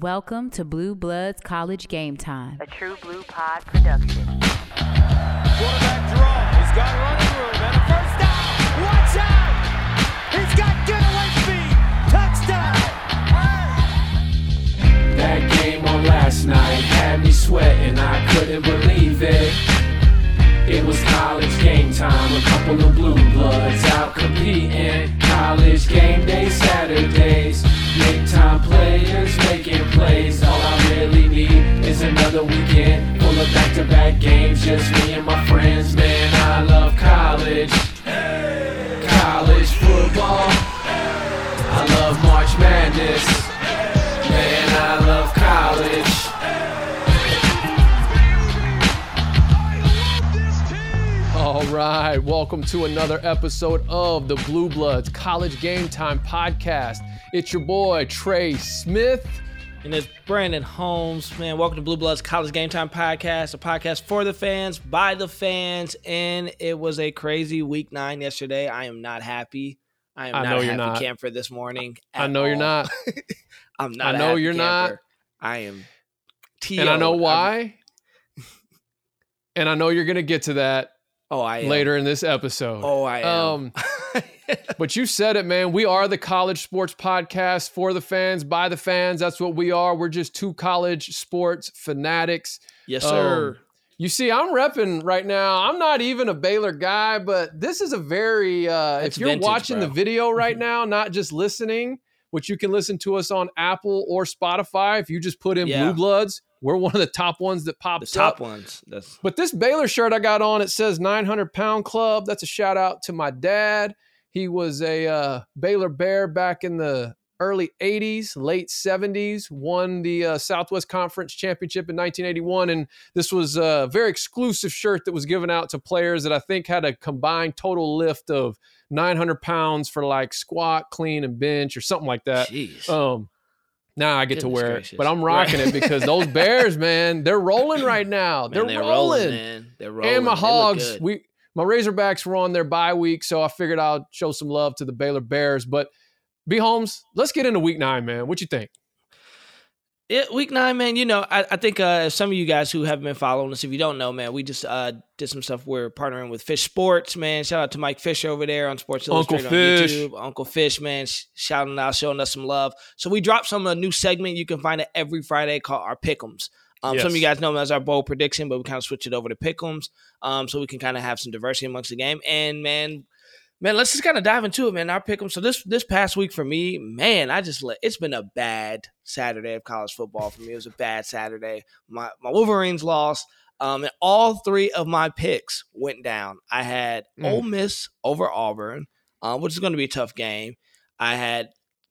Welcome to Blue Bloods College Game Time. a True Blue Pod production. Quarterback draw. He's got running room and a first down. Watch out! He's got getaway speed. Touchdown! That game on last night had me sweating, I couldn't believe it. It was college game time, a couple of blue bloods out competing. College game day Saturdays, big time players making plays. All I really need is another weekend full of back to back games, just me and my friends. Man, I love college. College football. I love March Madness. Man, I love college. All right, welcome to another episode of the Blue Bloods College Game Time Podcast. It's your boy Trey Smith. And it's Brandon Holmes, man. Welcome to Blue Bloods College Game Time Podcast, a podcast for the fans, by the fans. And it was a crazy week nine yesterday. I am not happy. I am I not know happy not. camper this morning. I know you're not, I'm not. I know you're not. I am. and I know why. And I know you're gonna get to that Oh, I am. later in this episode. Oh, I am. Um, but you said it, man. We are the college sports podcast for the fans, by the fans. That's what we are. We're just two college sports fanatics. yes, sir. Um, You see, I'm repping right now. I'm not even a Baylor guy, but this is a very uh if you're vintage, watching the video right now, not just listening, which you can listen to us on Apple or Spotify. If you just put in Yeah. Blue Bloods, we're one of the top ones that the pops top up. ones. That's But this Baylor shirt I got on, it says 900 pound club. That's a shout out to my dad. He was a uh, Baylor Bear back in the early 80s, late 70s, won the uh, Southwest Conference Championship in 1981. And this was a very exclusive shirt that was given out to players that I think had a combined total lift of 900 pounds for like squat, clean, and bench or something like that. jeez. Um, now I get to wear gracious. it, but I'm rocking Right. it because those Bears, man, they're rolling right now. Man, they're, rolling. man. They're rolling. And my Hogs, we my Razorbacks were on their bye week, so I figured I'd show some love to the Baylor Bears. But B Holmes, let's get into week nine, man. What you think? Yeah, week nine, man. You know, I, I think uh, some of you guys who have been following us, if you don't know, man, we just uh, did some stuff. We're partnering with Fish Sports, man. Shout out to Mike Fisher over there on Sports Uncle Illustrated Fish. on YouTube. Uncle Fish, man, sh- shouting out, showing us some love. So we dropped some a new segment. You can find it every Friday called our Pick'ems. Um, Some of you guys know them as our bold prediction, but we kind of switch it over to Pick'ems, um, so we can kind of have some diversity amongst the game. And man, man, let's just kind of dive into it, man. I'll pick them. So this this past week for me, man, I just let it's been a bad Saturday of college football for me. It was a bad Saturday. My my Wolverines lost. Um, and all three of my picks went down. I had Mm. Ole Miss over Auburn, um, which is going to be a tough game. I had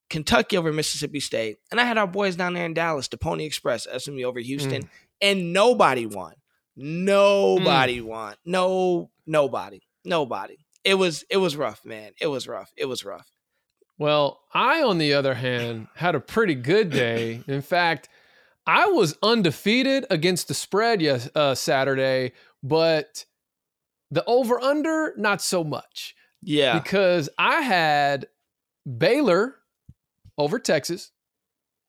Kentucky over Mississippi State, and I had our boys down there in Dallas, the Pony Express, SMU over Houston, and nobody won. Nobody won. No, nobody, nobody. It was it was rough, man. It was rough. It was rough. Well, I, on the other hand, had a pretty good day. In fact, I was undefeated against the spread yes, uh, Saturday, but the over under, not so much. Yeah, because I had Baylor over Texas,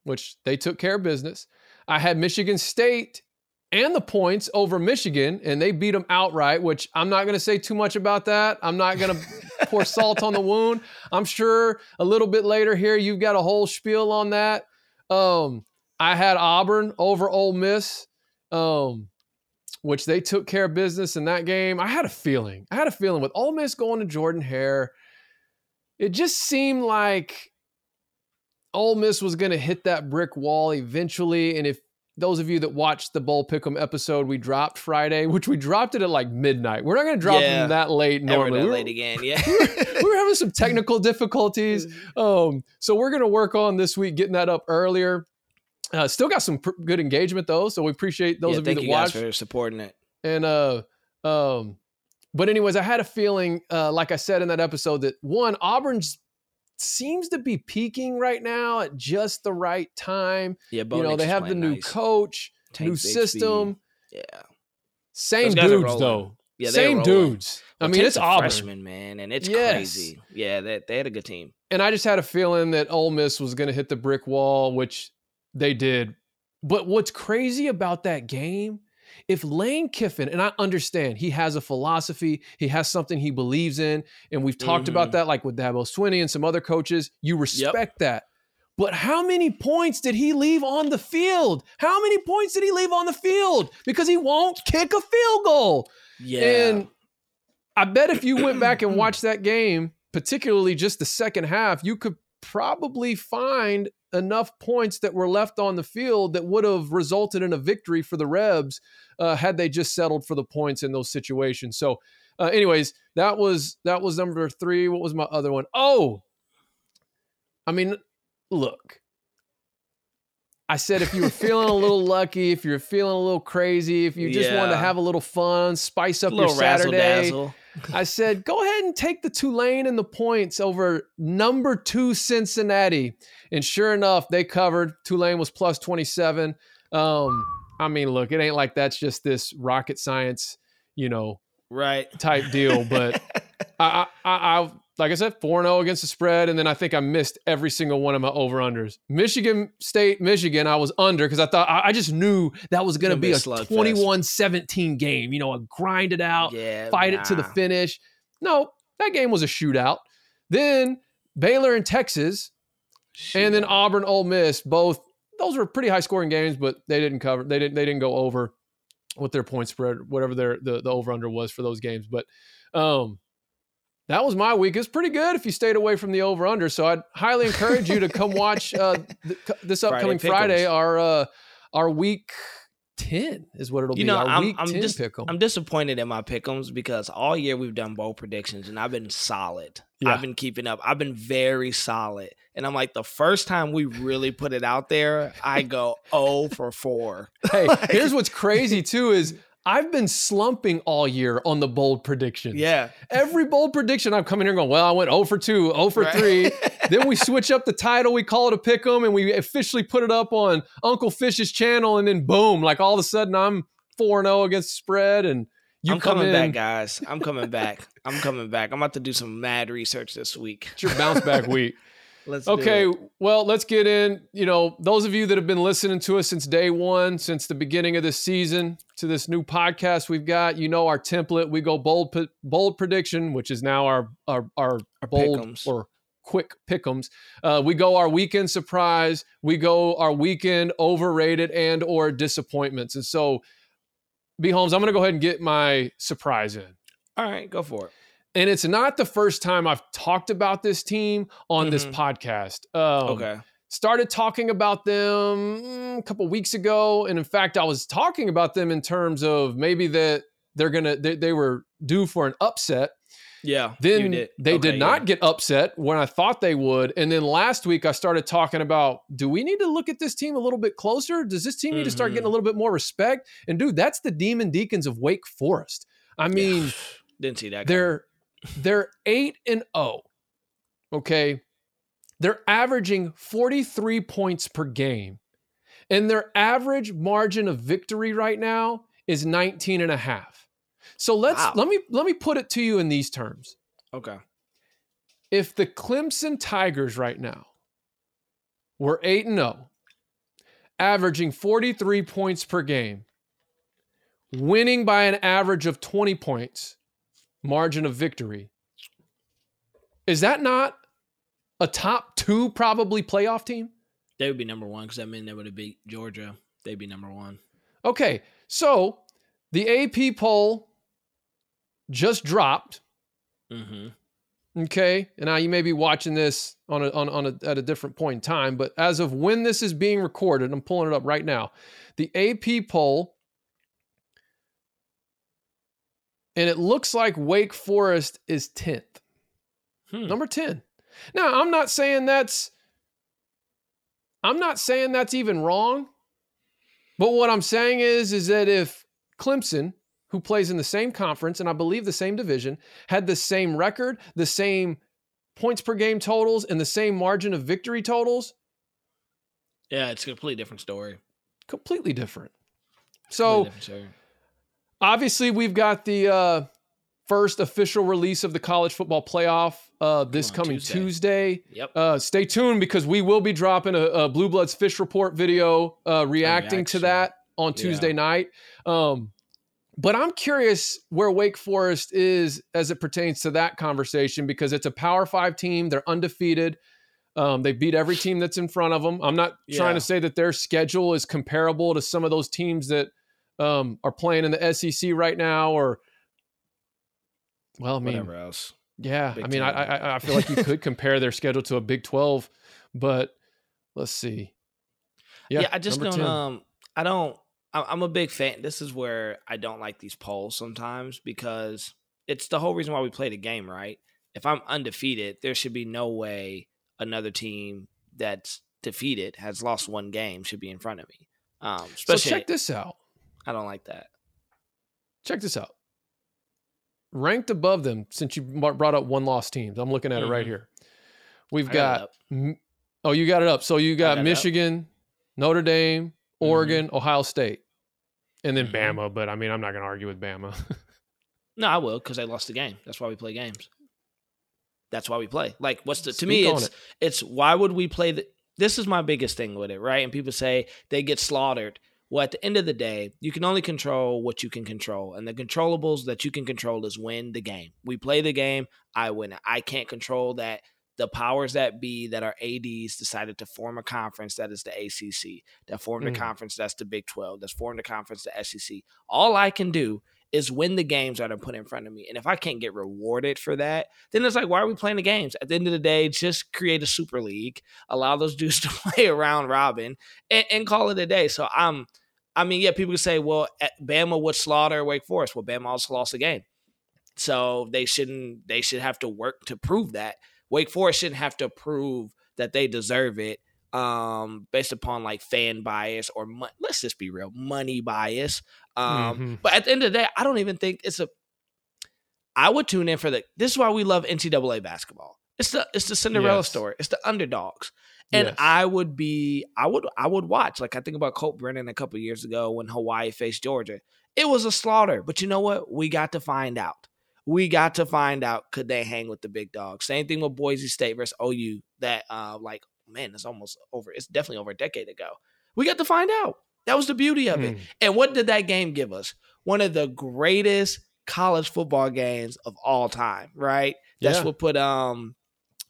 which they took care of business. I had Michigan State and the points over Michigan, and they beat them outright, which I'm not going to say too much about that. I'm not going to pour salt on the wound. I'm sure a little bit later here, you've got a whole spiel on that. Um, I had Auburn over Ole Miss. Um, which they took care of business in that game. I had a feeling. I had a feeling with Ole Miss going to Jordan Hare, it just seemed like Ole Miss was going to hit that brick wall eventually. And if those of you that watched the Bowl Pick'em episode we dropped Friday, which we dropped it at like midnight, we're not going to drop Yeah. them that late normally. that We were- late again. Yeah, we were having some technical difficulties. Um, so we're going to work on this week getting that up earlier. Uh, still got some pr- good engagement though, so we appreciate those yeah, of you that you guys watched. for supporting it. And uh um but anyways, I had a feeling uh like I said in that episode that one Auburn seems to be peaking right now at just the right time. Yeah, Bo you know, Nix they have the new nice. coach, Tank new Bigsby. system, Yeah, same Those dudes though. yeah, they're same rolling. dudes. I mean, Tank's it's a Auburn. freshman, man, and it's Yes. crazy. Yeah, they, they had a good team. And I just had a feeling that Ole Miss was going to hit the brick wall, which They did. But what's crazy about that game, if Lane Kiffin, and I understand he has a philosophy, he has something he believes in, and we've talked about Mhm. that like with Dabo Swinney and some other coaches, you respect that. But how many points did he leave on the field? How many points did he leave on the field? Because he won't kick a field goal. Yeah. And I bet if you went back and watched that game, particularly just the second half, you could probably find enough points that were left on the field that would have resulted in a victory for the Rebs uh, had they just settled for the points in those situations. So, uh, anyways, that was that was number three. What was my other one? Oh, I mean, look. I said if you were feeling a little lucky, if you're feeling a little crazy, if you just wanted to have a little fun, spice up your Saturday, dazzle. I said, go ahead and take the Tulane and the points over number two Cincinnati. And sure enough, they covered. Tulane was plus 27. Um, I mean, look, it ain't like that's just this rocket science, you know, Right. type deal. But I, I, I, I, like I said, 4 0 against the spread. And then I think I missed every single one of my over unders. Michigan State, Michigan, I was under because I thought, I, I just knew that was going to be a a 21 17 game, you know, a grind it out Yeah. fight it to the finish. No, that game was a shootout. Then Baylor and Texas, and then Auburn, Ole Miss. Both those were pretty high scoring games, but they didn't cover. They didn't. They didn't go over what their point spread, whatever their the, the over under was for those games. But um, that was my week. It was pretty good if you stayed away from the over under. So I'd highly encourage you to come watch uh, th- this upcoming Friday Friday. Our uh, our week ten is what it'll You be. know, our I'm week I'm 10 dis-. I'm disappointed in my pickums because all year we've done bold predictions and I've been solid. Yeah. I've been keeping up. I've been very solid. And I'm like, the first time we really put it out there, I go 0 for 4. Hey, here's what's crazy too is I've been slumping all year on the bold predictions. Yeah. Every bold prediction I'm coming here going, well, I went 0 for 2, 0 for Right. 3. then we switch up the title, we call it a pick 'em, and we officially put it up on Uncle Fish's channel, and then boom, like all of a sudden I'm 4 0 against spread, and you I'm come coming in. back, guys. I'm coming back. I'm coming back. I'm about to do some mad research this week. It's your bounce back week. Let's Okay, well, let's get in. You know, those of you that have been listening to us since day one, since the beginning of this season, to this new podcast we've got, you know our template. We go bold, bold prediction, which is now our our our, Our bold pick'ems. or quick pickums. Uh, we go our weekend surprise. We go our weekend overrated and or disappointments. And so, B Holmes, I'm going to go ahead and get my surprise in. All right, go for it. And it's not the first time I've talked about this team on this Mhm. podcast. Um, Okay. started talking about them mm, a couple weeks ago and in fact i was talking about them in terms of maybe that they're gonna they, they were due for an upset Yeah. then did. they Okay, did not yeah. get upset when i thought they would and then last week i started talking about do we need to look at this team a little bit closer does this team need to start getting a little bit more respect and dude that's the demon deacons of wake forest i mean Didn't see that. they're they're 8 and 0. Okay? They're averaging 43 points per game. And their average margin of victory right now is 19 and a half. So let's Wow. let me let me put it to you in these terms. okay. If the Clemson Tigers right now were 8 and 0, averaging 43 points per game, winning by an average of 20 points, margin of victory. Is that not a top two probably playoff team? They would be number one because that means they would have beat Georgia. They'd be number one. Okay, so the AP poll just dropped. Mm-hmm. Okay, and now you may be watching this on a, on, on a, at a different point in time, but as of when this is being recorded, I'm pulling it up right now. The AP poll, and it looks like Wake Forest is 10th. Hmm. number 10 now i'm not saying that's i'm not saying that's even wrong but what i'm saying is is that if clemson who plays in the same conference and i believe the same division had the same record the same points per game totals and the same margin of victory totals Yeah, it's a completely different story. completely different so Completely different story. Obviously we've got the uh first official release of the college football playoff uh, this coming Tuesday. Tuesday. Yep. Uh, stay tuned because we will be dropping a, a Blue Bloods Fish Report video uh, reacting to that on Yeah. Tuesday night. Um, but I'm curious where Wake Forest is as it pertains to that conversation because it's a Power Five team. They're undefeated. Um, they beat every team that's in front of them. I'm not trying Yeah. to say that their schedule is comparable to some of those teams that um, are playing in the SEC right now, or well, I mean, Whatever else. yeah, Big I mean, I, Ten. I I feel like you could compare their schedule to a Big Twelve, but let's see. Yeah, I just number don't. 10. Um, I don't. I- I'm a big fan. This is where I don't like these polls sometimes because it's the whole reason why we play the game, right? If I'm undefeated, there should be no way another team that's defeated has lost one game should be in front of me. Um, so check this out. I don't like that. Check this out. Ranked above them, since you brought up one loss teams, I'm looking at it right Mhm. here. We've got got, oh, you got it up. So you got, got. Michigan, Notre Dame, Oregon, Ohio State, and then Mhm. Bama. But I mean, I'm not going to argue with Bama. No, I will because they lost the game. That's why we play games. That's why we play. Like, what's the to Speak me? It's it. it's why would we play the? This is my biggest thing with it, right? And people say they get slaughtered. Well, at the end of the day, you can only control what you can control, and the controllables that you can control is win the game. We play the game, I win it. I can't control that. The powers that be that are ads decided to form a conference that is the ACC, that formed a Mm. conference that's the Big Twelve, that's formed a conference the SEC. All I can do is win the games that are put in front of me. And if I can't get rewarded for that, then it's like, why are we playing the games? At the end of the day, just create a super league, allow those dudes to play around Robin, and, and call it a day. So I'm, I mean, yeah, people can say, well, at Bama would slaughter Wake Forest. Well, Bama also lost a game, so they shouldn't. They should have to work to prove that. Wake Forest shouldn't have to prove that they deserve it um based upon like fan bias or mo- let's just be real money bias um Mhm. but at the end of the day i don't even think it's a i would tune in for the this is why we love ncaa basketball it's the it's the cinderella Yes. story it's the underdogs and Yes. i would be i would i would watch like i think about colt brennan a couple years ago when hawaii faced georgia it was a slaughter but you know what we got to find out we got to find out could they hang with the big dogs same thing with boise state versus ou that uh like man it's almost over it's definitely over a decade ago we got to find out that was the beauty of it Mm. and what did that game give us? One of the greatest college football games of all time, right? That's Yeah. what put um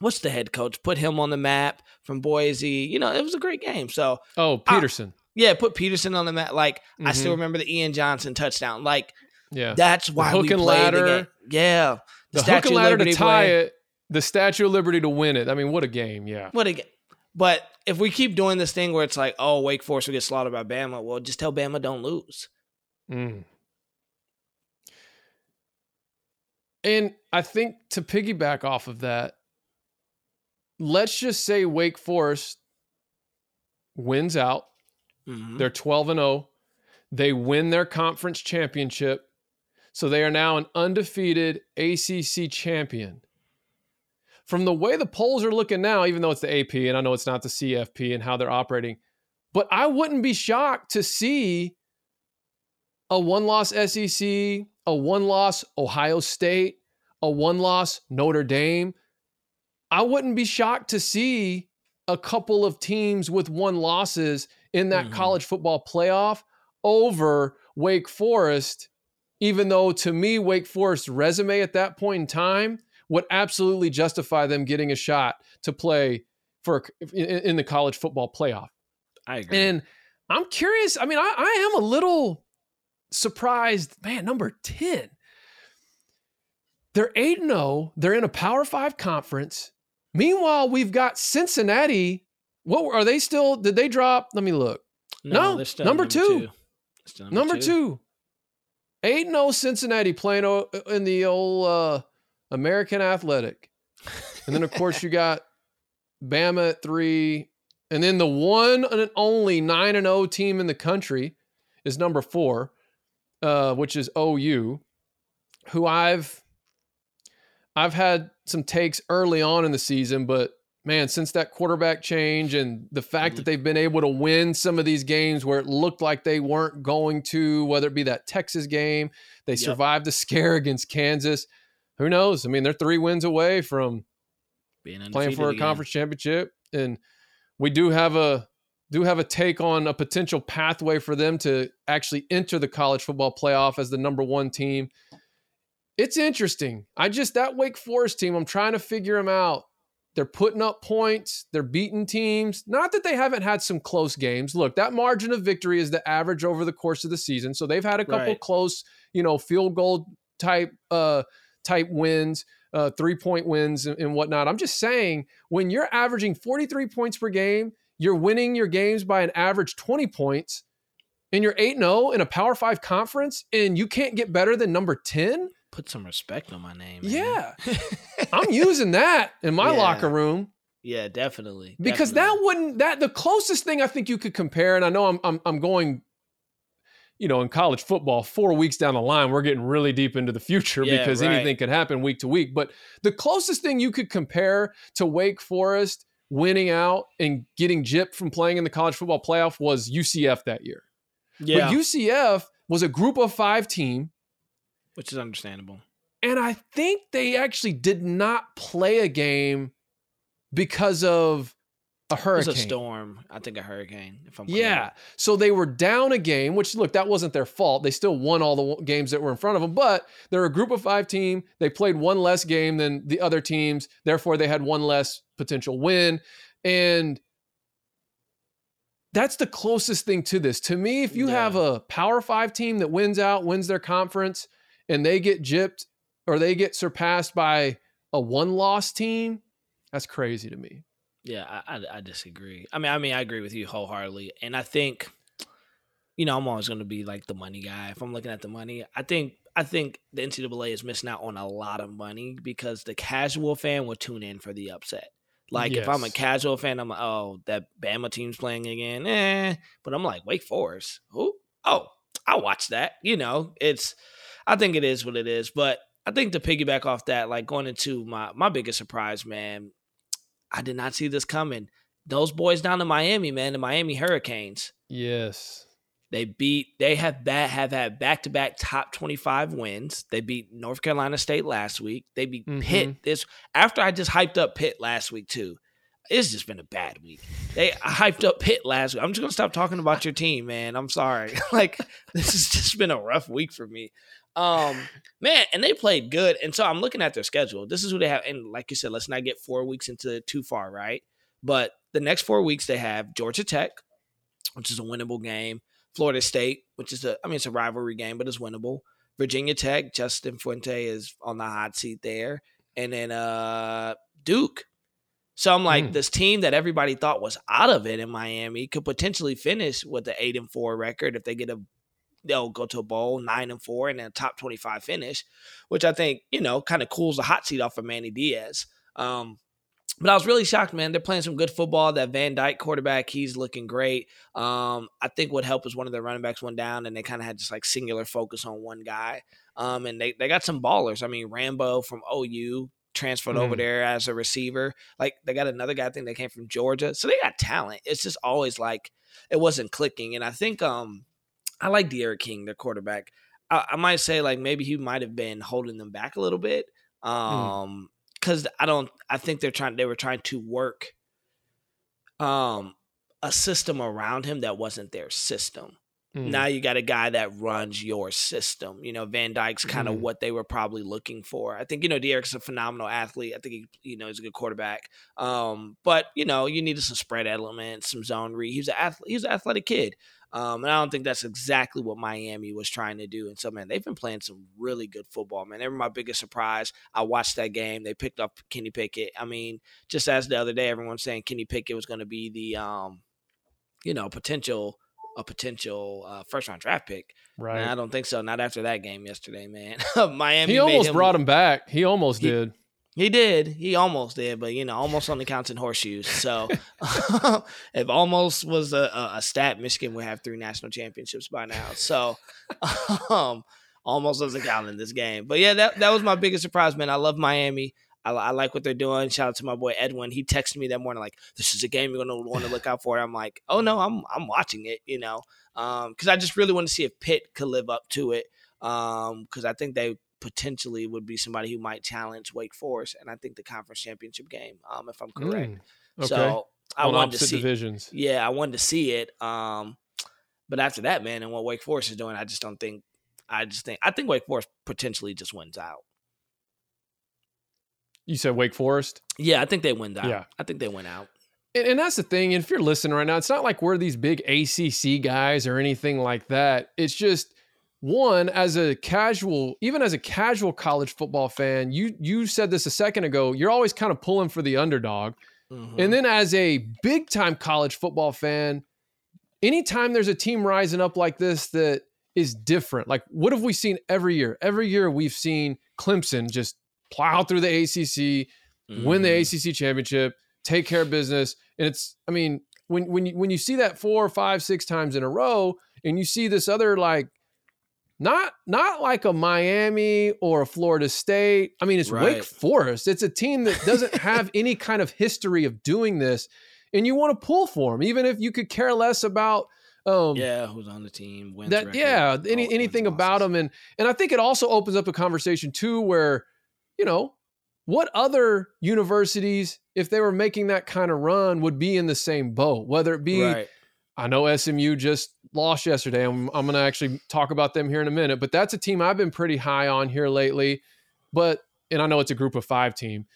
what's the head coach? Put him on the map from Boise. You know, it was a great game. So Oh, Petersen. yeah, put Petersen on the mat. Like I still Mhm. remember the Ian Johnson touchdown. Like yeah. that's why hook we and played ladder. the game. Yeah. the hook Statue and of ladder to Liberty tie play. it, the Statue of Liberty to win it. I mean, what a game! Yeah, What a ga- But if we keep doing this thing where it's like, oh, Wake Forest will get slaughtered by Bama, well, just tell Bama don't lose. Mm. And I think to piggyback off of that, let's just say Wake Forest wins out. Mhm. They're 12 and 0. They win their conference championship. So they are now an undefeated ACC champion. From the way the polls are looking now, even though it's the AP and I know it's not the CFP and how they're operating, but I wouldn't be shocked to see a one loss SEC, a one loss Ohio State, a one loss Notre Dame. I wouldn't be shocked to see a couple of teams with one losses in that Mhm. college football playoff over Wake Forest, even though to me, Wake Forest's resume at that point in time would absolutely justify them getting a shot to play for in, in the college football playoff. I agree. And I'm curious. I mean, I, I am a little surprised. Man, number 10. They're 8 0. They're in a Power Five conference. Meanwhile, we've got Cincinnati. What are they still? Did they drop? Let me look. no, they're still number two. Still Number two. 8 0 Cincinnati playing in the old uh, American Athletic. And then, of course, you got Bama at three. And then the one and only 9 and 0 team in the country is number four, uh, which is OU, who I've I've had some takes early on in the season, but man, since that quarterback change and the fact mm-hmm. that they've been able to win some of these games where it looked like they weren't going to, whether it be that Texas game, they Yep. survived the scare against Kansas. Who knows? I mean, they're three wins away from Being playing for a again. conference championship, and we do have a do have a take on a potential pathway for them to actually enter the college football playoff as the number one team. It's interesting. I just that Wake Forest team. I'm trying to figure them out. They're putting up points. They're beating teams. Not that they haven't had some close games. Look, that margin of victory is the average over the course of the season. So they've had a couple Right. close, you know, field goal type uh type wins, uh three point wins and, and whatnot. I'm just saying when you're averaging 43 points per game, you're winning your games by an average 20 points, and you're 8 0 in a Power Five conference, and you can't get better than number 10. Put some respect on my name. man. Yeah. I'm using that in my Yeah. locker room yeah, definitely. because definitely. that wouldn't that the closest thing I think you could compare, and I know I'm I'm I'm going, you know, in college football, four weeks down the line, we're getting really deep into the future Yeah, because right. anything could happen week to week. But the closest thing you could compare to Wake Forest winning out and getting gypped from playing in the college football playoff was UCF that year. yeah, But UCF was a group of five team. Which is understandable. And I think they actually did not play a game because of a It hurricane. was a storm. I think a hurricane. If I'm Yeah. correct. So they were down a game, which look, that wasn't their fault. They still won all the games that were in front of them, but they're a group of five team. They played one less game than the other teams. Therefore, they had one less potential win. And that's the closest thing to this. To me, if you Yeah. have a power five team that wins out, wins their conference, and they get gypped or they get surpassed by a one loss team, that's crazy to me. Yeah, I, I I disagree. I mean, I mean, I agree with you wholeheartedly, and I think, you know, I'm always going to be like the money guy. If I'm looking at the money, I think I think the NCAA is missing out on a lot of money because the casual fan will tune in for the upset. Like if I'm a casual fan, I'm like, oh, that Bama team's playing again, eh. But I'm like, Wake Forest, who? Oh, I'll watch that. You know, it's. I think it is what it is, but I think to piggyback off that, like going into my my biggest surprise, man, I did not see this coming. Those boys down in Miami, man, the Miami Hurricanes, Yes. they beat. They have bat have had back to back top twenty five wins. They beat North Carolina State last week. They beat Pitt mm-hmm. this after I just hyped up Pitt last week too. It's just been a bad week. They hyped up Pitt last week. I'm just gonna stop talking about your team, man. I'm sorry. like this has just been a rough week for me. Um, man, and they played good. And so I'm looking at their schedule. This is who they have. And like you said, let's not get four weeks into too far, right? But the next four weeks they have Georgia Tech, which is a winnable game. Florida State, which is a I mean it's a rivalry game, but it's winnable. Virginia Tech, Justin Fuente is on the hot seat there. And then uh Duke. So I'm like, Mm. this team that everybody thought was out of it in Miami could potentially finish with the eight and four record if they get a they'll go to a bowl nine and four and then a top 25 finish which i think you know kind of cools the hot seat off of manny diaz um but I was really shocked, man. They're playing some good football. That Van Dyke quarterback, he's looking great. Um, I think what helped is one of their running backs went down, and they kind of had just like singular focus on one guy. Um, and they they got some ballers. I mean, Rambo from OU transferred over Mm. there as a receiver. Like they got another guy, I think they came from Georgia. So they got talent. It's just always like it wasn't clicking. And I think um I like D'Eriq King, their quarterback. I, I might say like maybe he might have been holding them back a little bit. Um because I don't I think they're trying they were trying to work um a system around him that wasn't their system. Mm. Now you got a guy that runs your system. You know, Van Dyke's kind of Mhm. what they were probably looking for. I think, you know, D'Eriq's a phenomenal athlete. I think he, you know, he's a good quarterback. Um, but, you know, you needed some spread elements, some zone read. He's an athlete, he's an athletic kid. Um, and I don't think that's exactly what Miami was trying to do. And so, man, they've been playing some really good football, man. They were my biggest surprise. I watched that game. They picked up Kenny Pickett. I mean, just as the other day, everyone's saying Kenny Pickett was going to be the, um, you know, potential a potential uh, first round draft pick. right. I don't think so. Not after that game yesterday, man. Miami. he almost him- brought him back. He almost He- did. He did. He almost did, but you know, almost only counts in horseshoes. So if almost was a, a, a stat, Michigan would have three national championships by now. So um, almost doesn't count in this game. But yeah, that that was my biggest surprise, man. I love Miami. I, I like what they're doing. Shout out to my boy Edwin. He texted me that morning like, "This is a game you're gonna want to look out for." I'm like, "Oh no, I'm I'm watching it," you know, because I just really want to see if Pitt could live up to it. Because I think they potentially would be somebody who might challenge Wake Forest, and I think the conference championship game, um, if I'm correct. Mm, okay. So I On wanted to see. divisions. Yeah, I wanted to see it. Um, but after that, man, and what Wake Forest is doing, I just don't think. I just think I think Wake Forest potentially just wins out. You said Wake Forest. Yeah, I think they win out. Yeah. I think they win out. And, and that's the thing. If you're listening right now, it's not like we're these big ACC guys or anything like that. It's just one as a casual, even as a casual college football fan. You you said this a second ago. You're always kind of pulling for the underdog. Mhm. And then as a big time college football fan, anytime there's a team rising up like this that is different, like what have we seen every year? Every year we've seen Clemson just plow through the ACC, win the Mhm. ACC championship, take care of business. And it's, I mean, when when you when you see that four or five, six times in a row, and you see this other like not not like a Miami or a Florida State. I mean, it's Wake Forest. It's a team that doesn't have any kind of history of doing this, and you want to pull for them, even if you could care less about. Um, Yeah, who's on the team? That record, yeah any anything about them and and i think it also opens up a conversation too where you know what other universities if they were making that kind of run would be in the same boat? Whether it be Right. i know smu just lost yesterday. I'm, I'm going to actually talk about them here in a minute but that's a team i've been pretty high on here lately. But and i know it's a group of five team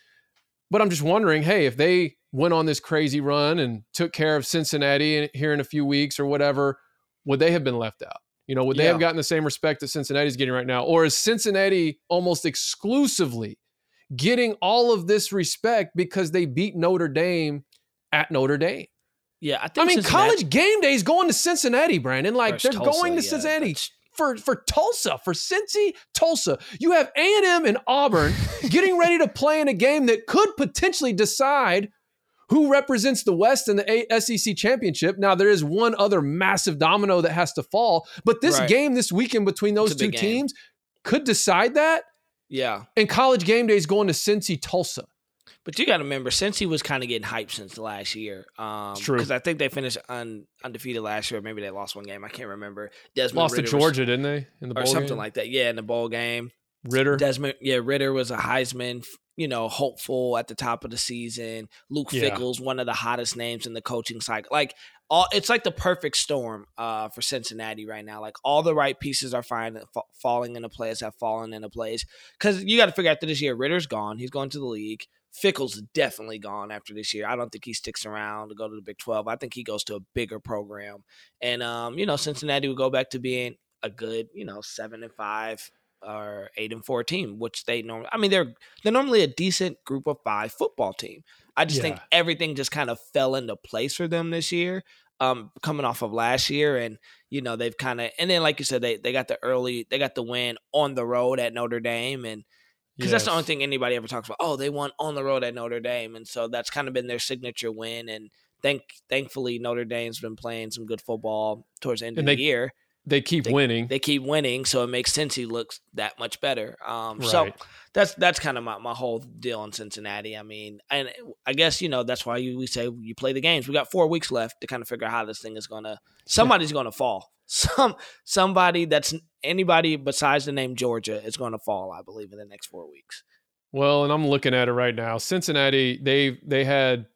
but i'm just wondering hey if they went on this crazy run and took care of cincinnati here in a few weeks or whatever would they have been left out you know, would they have gotten the same respect that Cincinnati's getting right now? Or is Cincinnati almost exclusively getting all of this respect because they beat Notre Dame at Notre Dame? Yeah, I I mean, Cincinnati- college game day is going to Cincinnati, Brandon. Like they're Tulsa, going to yeah, Cincinnati that's- for for Tulsa, for Cincy, Tulsa. You have A and M and Auburn getting ready to play in a game that could potentially decide who represents the West in the A- SEC championship. Now there is one other massive domino that has to fall, but this Right. game this weekend between those two teams could decide that. Yeah, And college game day is going to Cincy, Tulsa. but you got to remember, Cincy was kind of getting hyped since the last year, um, true. Because I think they finished un, undefeated last year. Maybe they lost one game. I can't remember. Desmond Lost to Ridder was- Georgia, didn't they? In the bowl or something game? like that. Yeah, in the bowl game. Ridder. Desmond, yeah, Ridder was a Heisman, you know, hopeful at the top of the season. Luke Yeah. Fickell's, one of the hottest names in the coaching cycle. Like all, it's like the perfect storm uh, for Cincinnati right now. Like all the right pieces are fine, fa- falling into place, have fallen into place. Because you got to figure out that this year Ridder's gone. He's going to the league. Fickell's is definitely gone after this year. I don't think he sticks around to go to the Big Twelve. I think he goes to a bigger program, and um, you know, Cincinnati would go back to being a good, you know, seven and five or eight and four team, which they normally. I mean, they're they're normally a decent group of five football team. I just think everything just kind of fell into place for them this year, um, coming off of last year, and you know they've kind of and then like you said, they they got the early they got the win on the road at Notre Dame, and because that's the only thing anybody ever talks about. Oh, they won on the road at Notre Dame, and so that's kind of been their signature win. And thank thankfully Notre Dame's been playing some good football towards the end And of they- the year They keep winning. they keep winning, so it makes sense he looks that much better. Um, so that's that's kind of my, my whole deal in Cincinnati. I mean, and I guess you know that's why you, we say you play the games. We got four weeks left to kind of figure out how this thing is gonna. Somebody's gonna fall. Some somebody that's anybody besides the name Georgia is gonna fall. I believe in the next four weeks. Well, and I'm looking at it right now. Cincinnati, they they had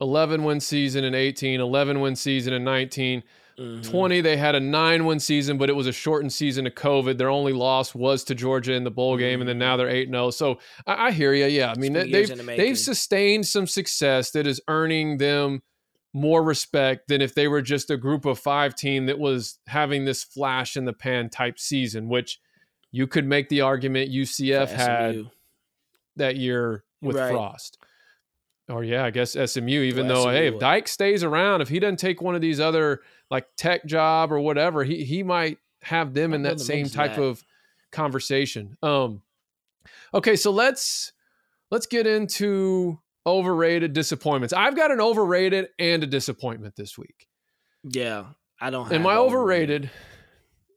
11 win season in 18, 11 win season in 19, Mhm. 20 they had a 9 win season, but it was a shortened season of COVID. Their only loss was to Georgia in the bowl game and then now they're 8 0. So I, I hear you. Yeah, I mean they, they've, the they've sustained some success that is earning them more respect than if they were just a group of 5 team that was having this flash in the pan type season, which you could make the argument UCF had that year with Right. Frost. Or yeah, I guess SMU. Even Well, though, hey, SMU if would. Dyke stays around, if he doesn't take one of these other like tech job or whatever, he he might have them in that same type that. of conversation. Um, okay, so let's let's get into overrated disappointments. I've got an overrated and a disappointment this week. Yeah, I don't. Have And my an overrated,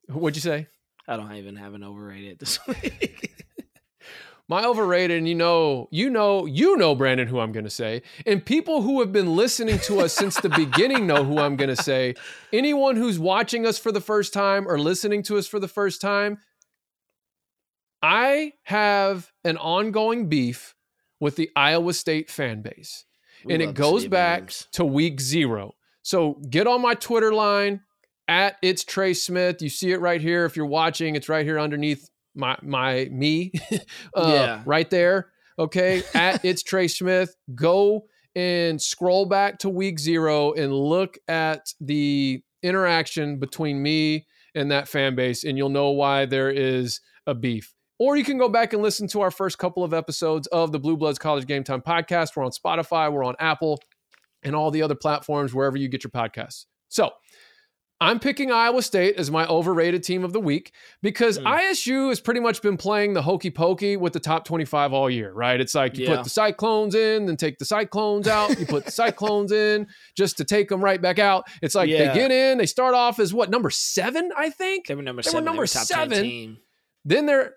what'd you say? I don't even have an overrated this week. My overrated, and you know, you know, you know, Brandon, who I'm going to say, and people who have been listening to us since the beginning know who I'm going to say. Anyone who's watching us for the first time or listening to us for the first time, I have an ongoing beef with the Iowa State fan base, We and it goes see back to week zero. So get on my Twitter line at it's Trey Smith. You see it right here. If you're watching, it's right here underneath my my me, uh, Yeah. right there. Okay, at it's Trey Smith. Go and scroll back to week zero and look at the interaction between me and that fan base, and you'll know why there is a beef. Or you can go back and listen to our first couple of episodes of the Blue Bloods College Game Time podcast. We're on Spotify, we're on Apple, and all the other platforms wherever you get your podcasts. So I'm picking Iowa State as my overrated team of the week because Hmm. ISU has pretty much been playing the hokey pokey with the top 25 all year, right? It's like you Yeah. put the Cyclones in, then take the Cyclones out. You put the Cyclones in just to take them right back out. It's like Yeah. they get in, they start off as what, number seven, I think? They were number They were seven. number they were seven. Then they're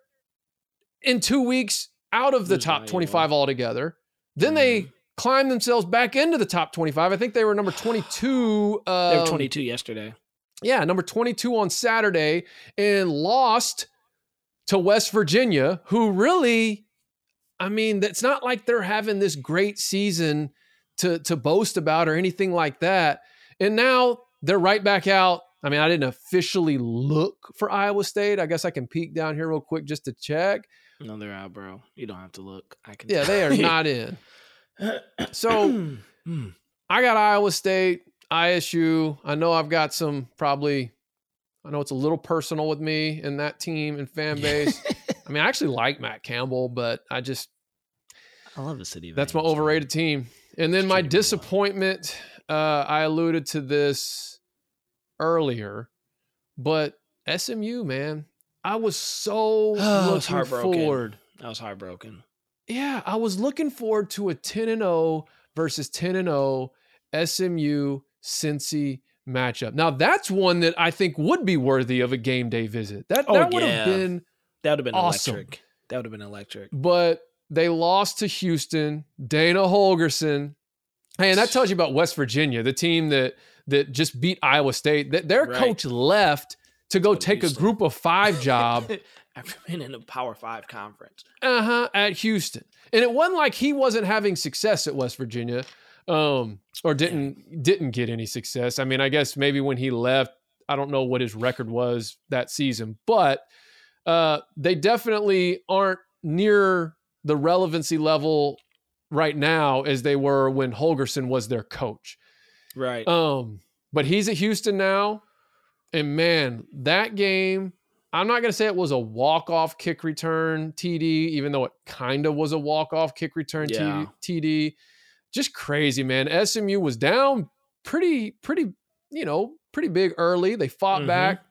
in two weeks out of the top Iowa. 25 altogether. Then Mhm. they climb themselves back into the top 25. I think they were number 22. They Um, were 22 yesterday. Yeah, number 22 on Saturday and lost to West Virginia, who really, I mean, it's not like they're having this great season to, to boast about or anything like that. And now they're right back out. I mean, I didn't officially look for Iowa State. I guess I can peek down here real quick just to check. No, they're out, bro. You don't have to look. I can. Yeah, they are not in. So Hmm. I got Iowa State, ISU. I know I've got some probably, I know it's a little personal with me and that team and fan base. I mean, I actually like Matt Campbell, but I just, I love the city. that's my Angels, man. overrated team. And then Just my treated me well. disappointment, uh, I alluded to this earlier, but SMU, man, I was so Oh, I was looking heartbroken. forward. I was heartbroken. Yeah, I was looking forward to a 10 and 0 versus 10 and 0 SMU Cincy matchup. Now that's one that I think would be worthy of a game day visit. That Oh, that would yeah. have been That would have been Awesome. electric. That would have been electric. but they lost to Houston, Dana Holgorsen. Hey, and that tells you about West Virginia, the team that that just beat Iowa State. That their Right. coach left to go take a group of 5 job After being in a Power Five conference. uh-huh at Houston. And it wasn't like he wasn't having success at West Virginia um or didn't didn't get any success. I mean, I guess maybe when he left, I don't know what his record was that season, but uh they definitely aren't near the relevancy level right now as they were when Holgorsen was their coach. Right. Um, but he's at Houston now, and man, that game. I'm not gonna say it was a walk off kick return TD, even though it kind of was a walk off kick return Yeah. TD. Just crazy, man. SMU was down pretty, pretty, you know, pretty big early. They fought Mhm. back,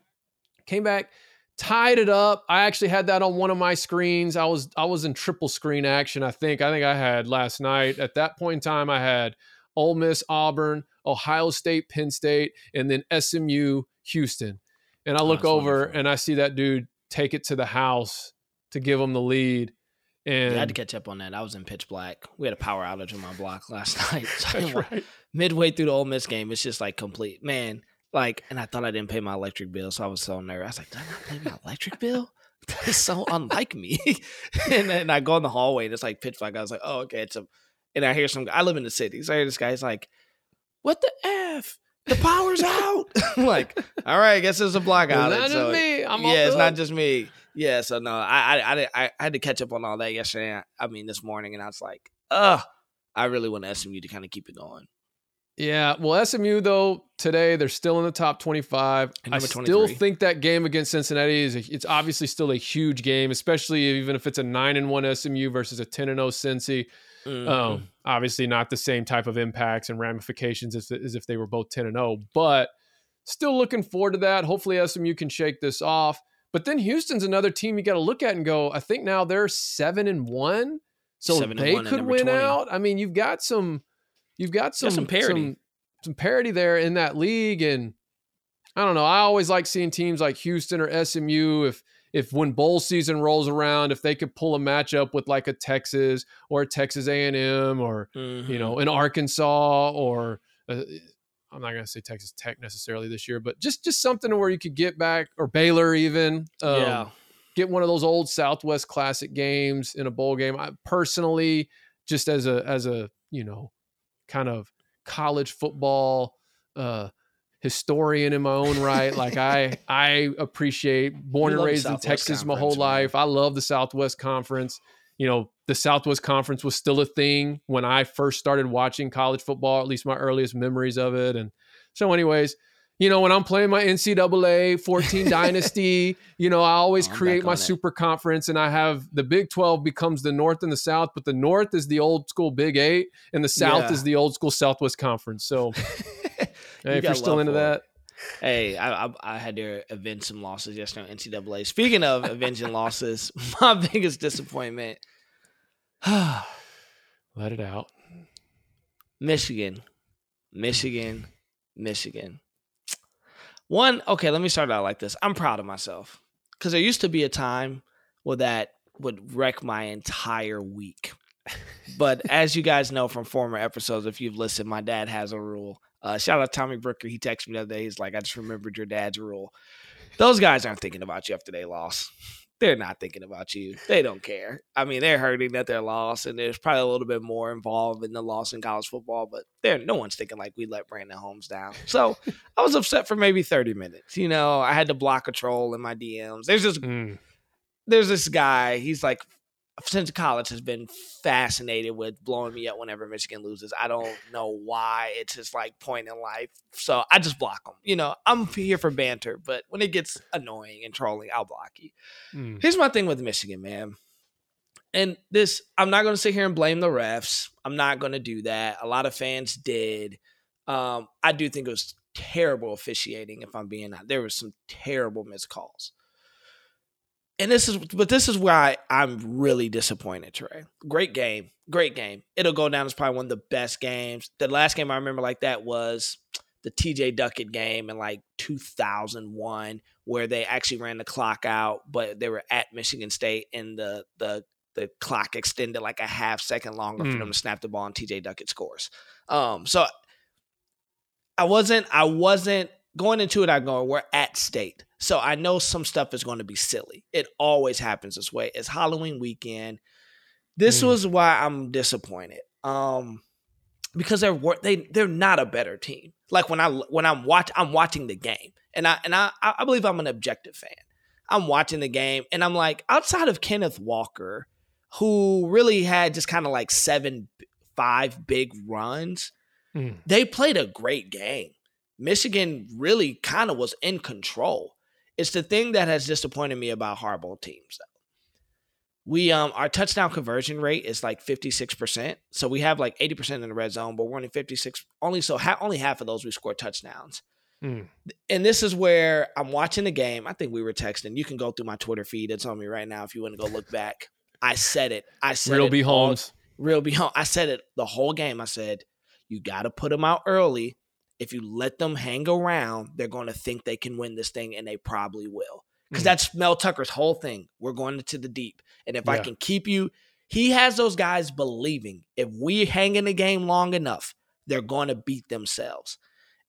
came back, tied it up. I actually had that on one of my screens. I was I was in triple screen action. I think I think I had last night. At that point in time, I had Ole Miss, Auburn, Ohio State, Penn State, and then SMU, Houston. And I Oh, look that's over wonderful. and I see that dude take it to the house to give him the lead. And I had to catch up on that. I was in pitch black. We had a power outage on my block last night. So right. midway through the Ole Miss game, it's just like complete man. Like, and I thought I didn't pay my electric bill, so I was so nervous. I was like, "Did I not pay my electric bill? That is so unlike me." and then I go in the hallway, and it's like pitch black. I was like, "Oh, okay." It's a, and I hear some. I live in the city, so I hear this guy's like, "What the f? The power's out!" I'm like, "All right, I guess it's a block It's outage." not just me. I'm yeah, it's not just me. Yeah, so no, I I I, I, had to catch up on all that yesterday. I mean, this morning, and I was like, ugh, I really want SMU to kind of keep it going. Yeah, well, SMU though today they're still in the top twenty-five. I still think that game against Cincinnati is a, it's obviously still a huge game, especially even if it's a nine and one SMU versus a ten and zero Cincy. Mhm. Um, obviously not the same type of impacts and ramifications as, as if they were both 10 and 0, but still looking forward to that. Hopefully SMU can shake this off. But then Houston's another team you got to look at and go, I think now they're 7 and 1. So Seven they one could win 20. out. I mean, you've got some you've got some some parity. some, some parity there in that league and I don't know. I always like seeing teams like Houston or SMU if if when bowl season rolls around, if they could pull a matchup with like a Texas or a Texas A&M or Mm-hmm. you know an Arkansas or I'm not going to say Texas Tech necessarily this year, but just just something where you could get back or Baylor even. Um, yeah. get one of those old Southwest Classic games in a bowl game. I personally, just as a as a you know, kind of college football uh, historian in my own right, like I I appreciate born and raised in Texas my Conference, whole man. life. I love the Southwest Conference. You know, the Southwest Conference was still a thing when I first started watching college football. At least my earliest memories of it, and so, anyways you know, when I'm playing my NCAA 14 Dynasty, you know, I always Oh, create my it. super conference and I have the Big 12 becomes the North and the South, but the North is the old school Big Eight and the South Yeah. is the old school Southwest Conference. So, hey, if you're still into that, Hey, I, I I had to avenge some losses yesterday on NCAA. Speaking of avenging losses, my biggest disappointment. let it out. Michigan, Michigan, Michigan. One, okay, let me start out like this. I'm proud of myself because there used to be a time where that would wreck my entire week. But as you guys know from former episodes, if you've listened, my dad has a rule. Uh, shout out Tommy Brooker. He texted me the other day. He's like, I just remembered your dad's rule. Those guys aren't thinking about you after they lost. They're not thinking about you. They don't care. I mean, they're hurting that they're lost, and there's probably a little bit more involved in the loss in college football, but they're no one's thinking like we let Brandon Holmes down. So I was upset for maybe 30 minutes. You know, I had to block a troll in my DMs. There's this Mm. there's this guy. He's like since college has been fascinated with blowing me up whenever Michigan loses. I don't know why. It's his like point in life. So I just block him. You know, I'm here for banter, but when it gets annoying and trolling, I'll block you. Mm. Here's my thing with Michigan, man. And this, I'm not going to sit here and blame the refs. I'm not going to do that. A lot of fans did. Um, I do think it was terrible officiating. If I'm being, there was some terrible miscalls. calls. And this is, but this is why I'm really disappointed, Trey. Great game, great game. It'll go down as probably one of the best games. The last game I remember like that was the TJ Duckett game in like 2001 where they actually ran the clock out, but they were at Michigan State and the the the clock extended like a half second longer for Mm. them to snap the ball and TJ Duckett scores. Um, so I wasn't I wasn't going into it. I go we're at state, so I know some stuff is going to be silly. It always happens this way. It's Halloween weekend. This Mm. was why I'm disappointed. Um, because they're they they're not a better team. Like when I when I'm watch I'm watching the game, and I and I I believe I'm an objective fan. I'm watching the game, and I'm like outside of Kenneth Walker, who really had just kind of like seven five big runs. Mm. They played a great game. Michigan really kind of was in control. It's the thing that has disappointed me about Harbaugh teams. Though. We um our touchdown conversion rate is like 56%. So we have like 80% in the red zone, but we're only 56 only so ha- only half of those we score touchdowns. Mm. And this is where I'm watching the game. I think we were texting. You can go through my Twitter feed. It's on me right now if you want to go look back. I said it. I said Real it B all- Holmes. real be home. I said it the whole game. I said, you got to put them out early. If you let them hang around, they're going to think they can win this thing, and they probably will. Because Mhm. that's Mel Tucker's whole thing. We're going into the deep. And if I can keep you, he has those guys believing if we hang in the game long enough, they're going to beat themselves.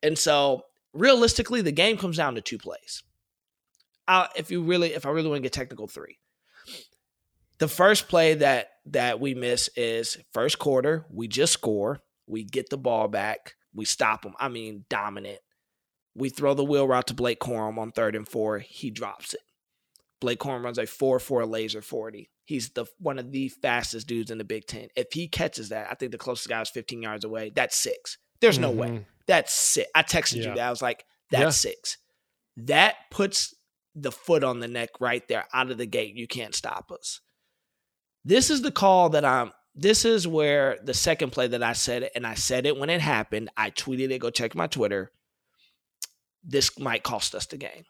And so realistically, the game comes down to two plays. Uh, if you really, if I really want to get technical, three. The first play that that we miss is first quarter. We just score. We get the ball back. We stop them. I mean, dominant. We throw the wheel route to Blake Corum on third and four. He drops it. Blake Corum runs a 4-4 laser 40. He's the one of the fastest dudes in the Big Ten. If he catches that, I think the closest guy is 15 yards away. That's six. There's no way. Mhm. That's six. I texted Yeah. you that. I was like, that's Yeah. six. That puts the foot on the neck right there out of the gate. You can't stop us. This is the call that I'm. This is where the second play that I said it, and I said it when it happened. I tweeted it. Go check my Twitter. This might cost us the game.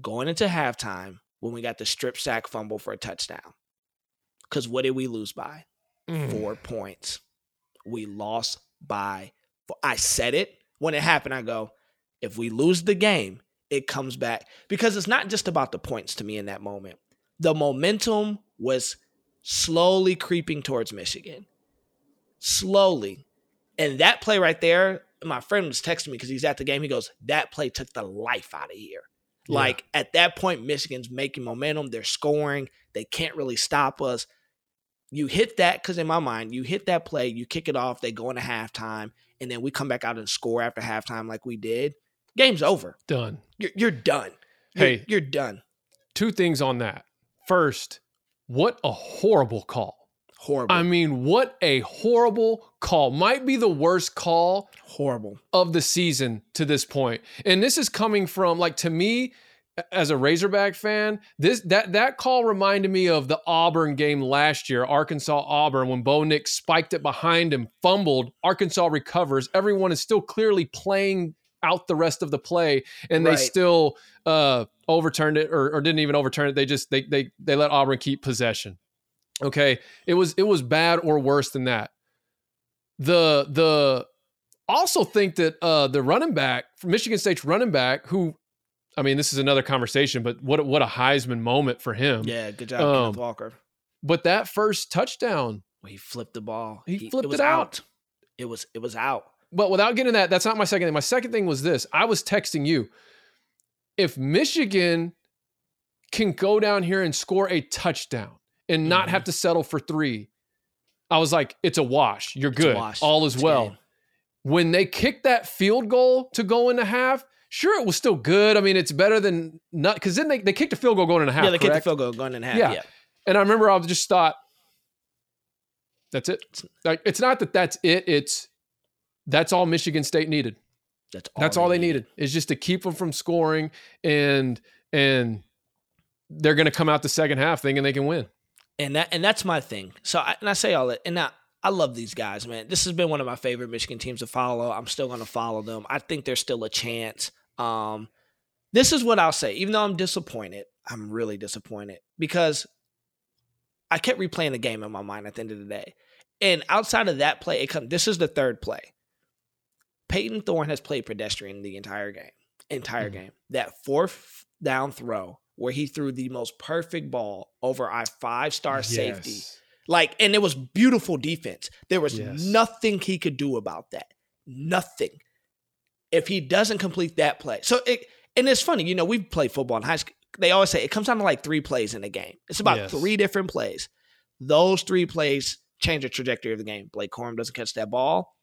Going into halftime when we got the strip sack fumble for a touchdown. Because what did we lose by? Mm. Four points. We lost by. Four. I said it when it happened. I go, if we lose the game, it comes back because it's not just about the points to me in that moment. The momentum was slowly creeping towards Michigan. Slowly. And that play right there, my friend was texting me because he's at the game. He goes, That play took the life out of here. Yeah. Like at that point, Michigan's making momentum. They're scoring. They can't really stop us. You hit that because in my mind, you hit that play, you kick it off, they go into halftime, and then we come back out and score after halftime like we did. Game's over. Done. You're, you're done. You're, Hey. you're done. Two things on that. First, what a horrible call. Horrible. I mean, what a horrible call. Might be the worst call horrible. of the season to this point. And this is coming from like to me as a Razorback fan, this that that call reminded me of the Auburn game last year, Arkansas Auburn when Bo Nix spiked it behind him, fumbled, Arkansas recovers. Everyone is still clearly playing out the rest of the play and they Right. still uh overturned it or, or didn't even overturn it. They just they they they let Auburn keep possession. Okay. It was it was bad or worse than that. The the also think that uh the running back Michigan State's running back who I mean this is another conversation but what a- what a Heisman moment for him. Yeah, good job, Um, Kenneth Walker. But that first touchdown, He flipped the ball. He flipped was it out. It was it was out. But without getting that that's not my second thing. My second thing was this. I was texting you. If Michigan can go down here and score a touchdown and not Mhm. have to settle for 3, I was like it's a wash. You're good. wash. All is It's well. game. when they kicked that field goal to go into half, sure it was still good. I mean, it's better than not because then they, they kicked a field goal going into half. yeah, they kicked the field goal going in half. Yeah. Yeah. And I remember I just thought, that's it. Like it's not that that's it. It's that's all Michigan State needed. That's all That's all they needed is just to keep them from scoring and and they're going to come out the second half thinking they can win. and that and that's my thing. So I, and I say all that, and I, I love these guys, man. This has been one of my favorite Michigan teams to follow. I'm still going to follow them. I think there's still a chance. Um, this is what I'll say. Even though I'm disappointed, I'm really disappointed because I kept replaying the game in my mind at the end of the day. And outside of that play, it come. This is the third play. Payton Thorne has played pedestrian the entire game. Entire Mhm. game. That fourth down throw where he threw the most perfect ball over our five star safety. Like, and it was beautiful defense. There was Yes. nothing he could do about that. Nothing. If he doesn't complete that play. So it and it's funny, you know, we've played football in high school. They always say it comes down to like three plays in a game. It's about Yes. three different plays. Those three plays change the trajectory of the game. Blake Corum doesn't catch that ball,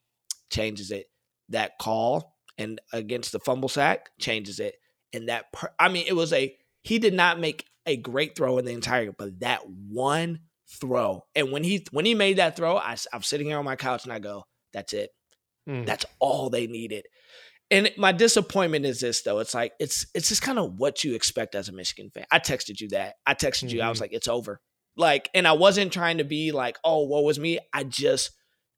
changes it. That call and against the fumble sack changes it. And that, per- I mean, it was a, he did not make a great throw in the entire, but that one throw. And when he, when he made that throw, I, am sitting here on my couch and I go, that's it. Mm. That's all they needed. And my disappointment is this though. It's like it's it's just kind of what you expect as a Michigan fan. I texted you that. I texted you. I was like, it's over. Like, and I wasn't trying to be like, oh, what was me? I just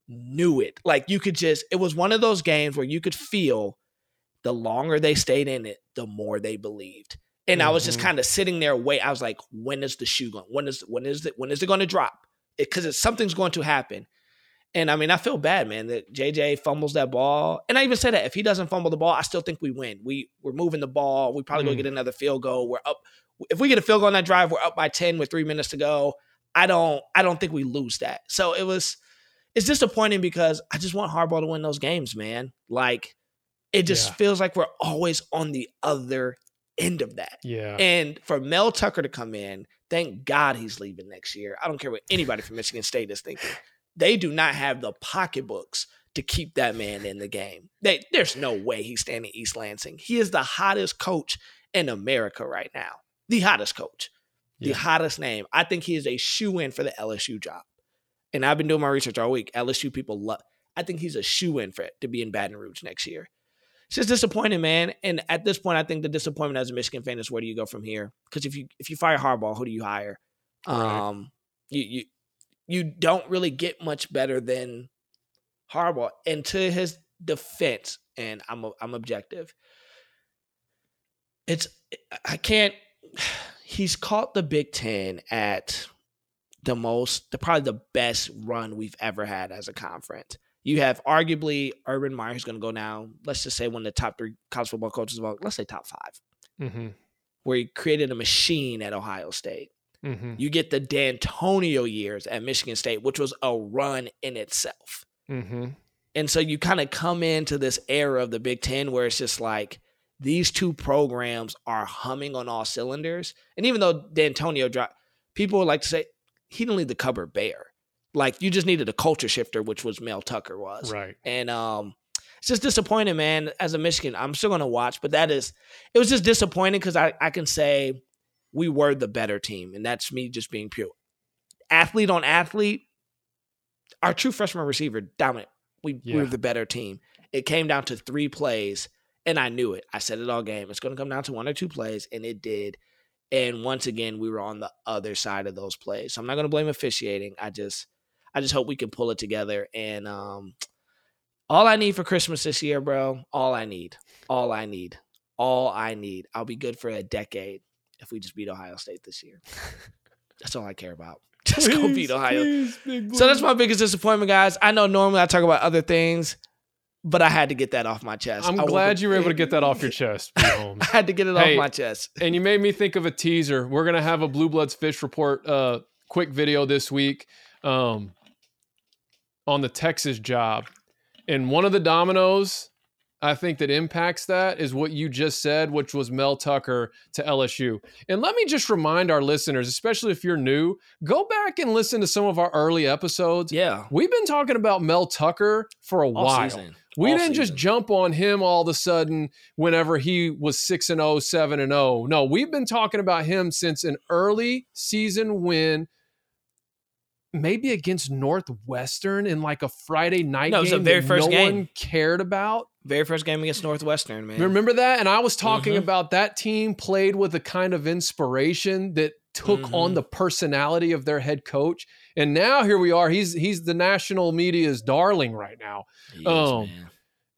knew it. Like you could just, it was one of those games where you could feel the longer they stayed in it, the more they believed. And I was just Mhm. kind of sitting there, wait. I was like, when is the shoe going? When is when is it when is it going to drop? Because it's something's going to happen. And I mean, I feel bad, man, that JJ fumbles that ball. And I even said that if he doesn't fumble the ball, I still think we win. We we're moving the ball. We probably Mm. gonna get another field goal. We're up. If we get a field goal on that drive, we're up by ten with three minutes to go. I don't. I don't think we lose that. So it was. It's disappointing because I just want Harbaugh to win those games, man. Like it just Yeah. feels like we're always on the other end of that. Yeah. And for Mel Tucker to come in, thank God he's leaving next year. I don't care what anybody from Michigan State is thinking. They do not have the pocketbooks to keep that man in the game. They, there's no way he's standing East Lansing. He is the hottest coach in America right now. The hottest coach. The Yeah. hottest name. I think he is a shoe in for the LSU job. And I've been doing my research all week. LSU people love. I think he's a shoe in for it to be in Baton Rouge next year. It's just disappointing, man. And at this point, I think the disappointment as a Michigan fan is where do you go from here? Because if you if you fire Harbaugh, who do you hire? Right. Um, you you you don't really get much better than Harbaugh. And to his defense, and I'm I'm objective. It's I can't. He's caught the Big Ten at the most, the probably the best run we've ever had as a conference. You have arguably Urban Meyer, who's going to go now. Let's just say one of the top three college football coaches of all. Let's say top five. Mm-hmm. where he created a machine at Ohio State. Mm-hmm. You get the D'Antonio years at Michigan State, which was a run in itself. Mm-hmm. And so you kind of come into this era of the Big Ten where it's just like these two programs are humming on all cylinders. And even though D'Antonio dropped, people like to say he didn't leave the cupboard bare. Like you just needed a culture shifter, which was Mel Tucker was. Right. And um, it's just disappointing, man. As a Michigan, I'm still gonna watch, but that is it was just disappointing because I, I can say we were the better team, and that's me just being pure. Athlete on athlete, our true freshman receiver, dominant. We, we were the better team. It came down to three plays, and I knew it. I said it all game. It's gonna come down to one or two plays, and it did. And once again, we were on the other side of those plays. So I'm not gonna blame officiating. I just I just hope we can pull it together. And um, all I need for Christmas this year, bro, all I need, all I need, all I need. I'll be good for a decade if we just beat Ohio State this year. That's all I care about. Just go beat Ohio. So that's my biggest disappointment, guys. I know normally I talk about other things, but I had to get that off my chest. I'm I glad you were able to get that off your chest, I had to get it Hey, off my chest. and you made me think of a teaser. We're gonna have a Blue Bloods Fish Report uh quick video this week um on the Texas job. And one of the dominoes I think that impacts that is what you just said, which was Mel Tucker to LSU. And let me just remind our listeners, especially if you're new, go back and listen to some of our early episodes. Yeah. We've been talking about Mel Tucker for a All while. season. We didn't just jump on him all of a sudden whenever he was 6 and 0, 7 and 0. No, we've been talking about him since an early season win maybe against Northwestern in like a Friday night No, it was game the very that first no game. one cared about. Very first game against Northwestern, man. Remember that? And I was talking Mhm. about that team played with a kind of inspiration that took on Mhm. the personality of their head coach. And now here we are. He's he's the national media's darling right now. Yes, um, man.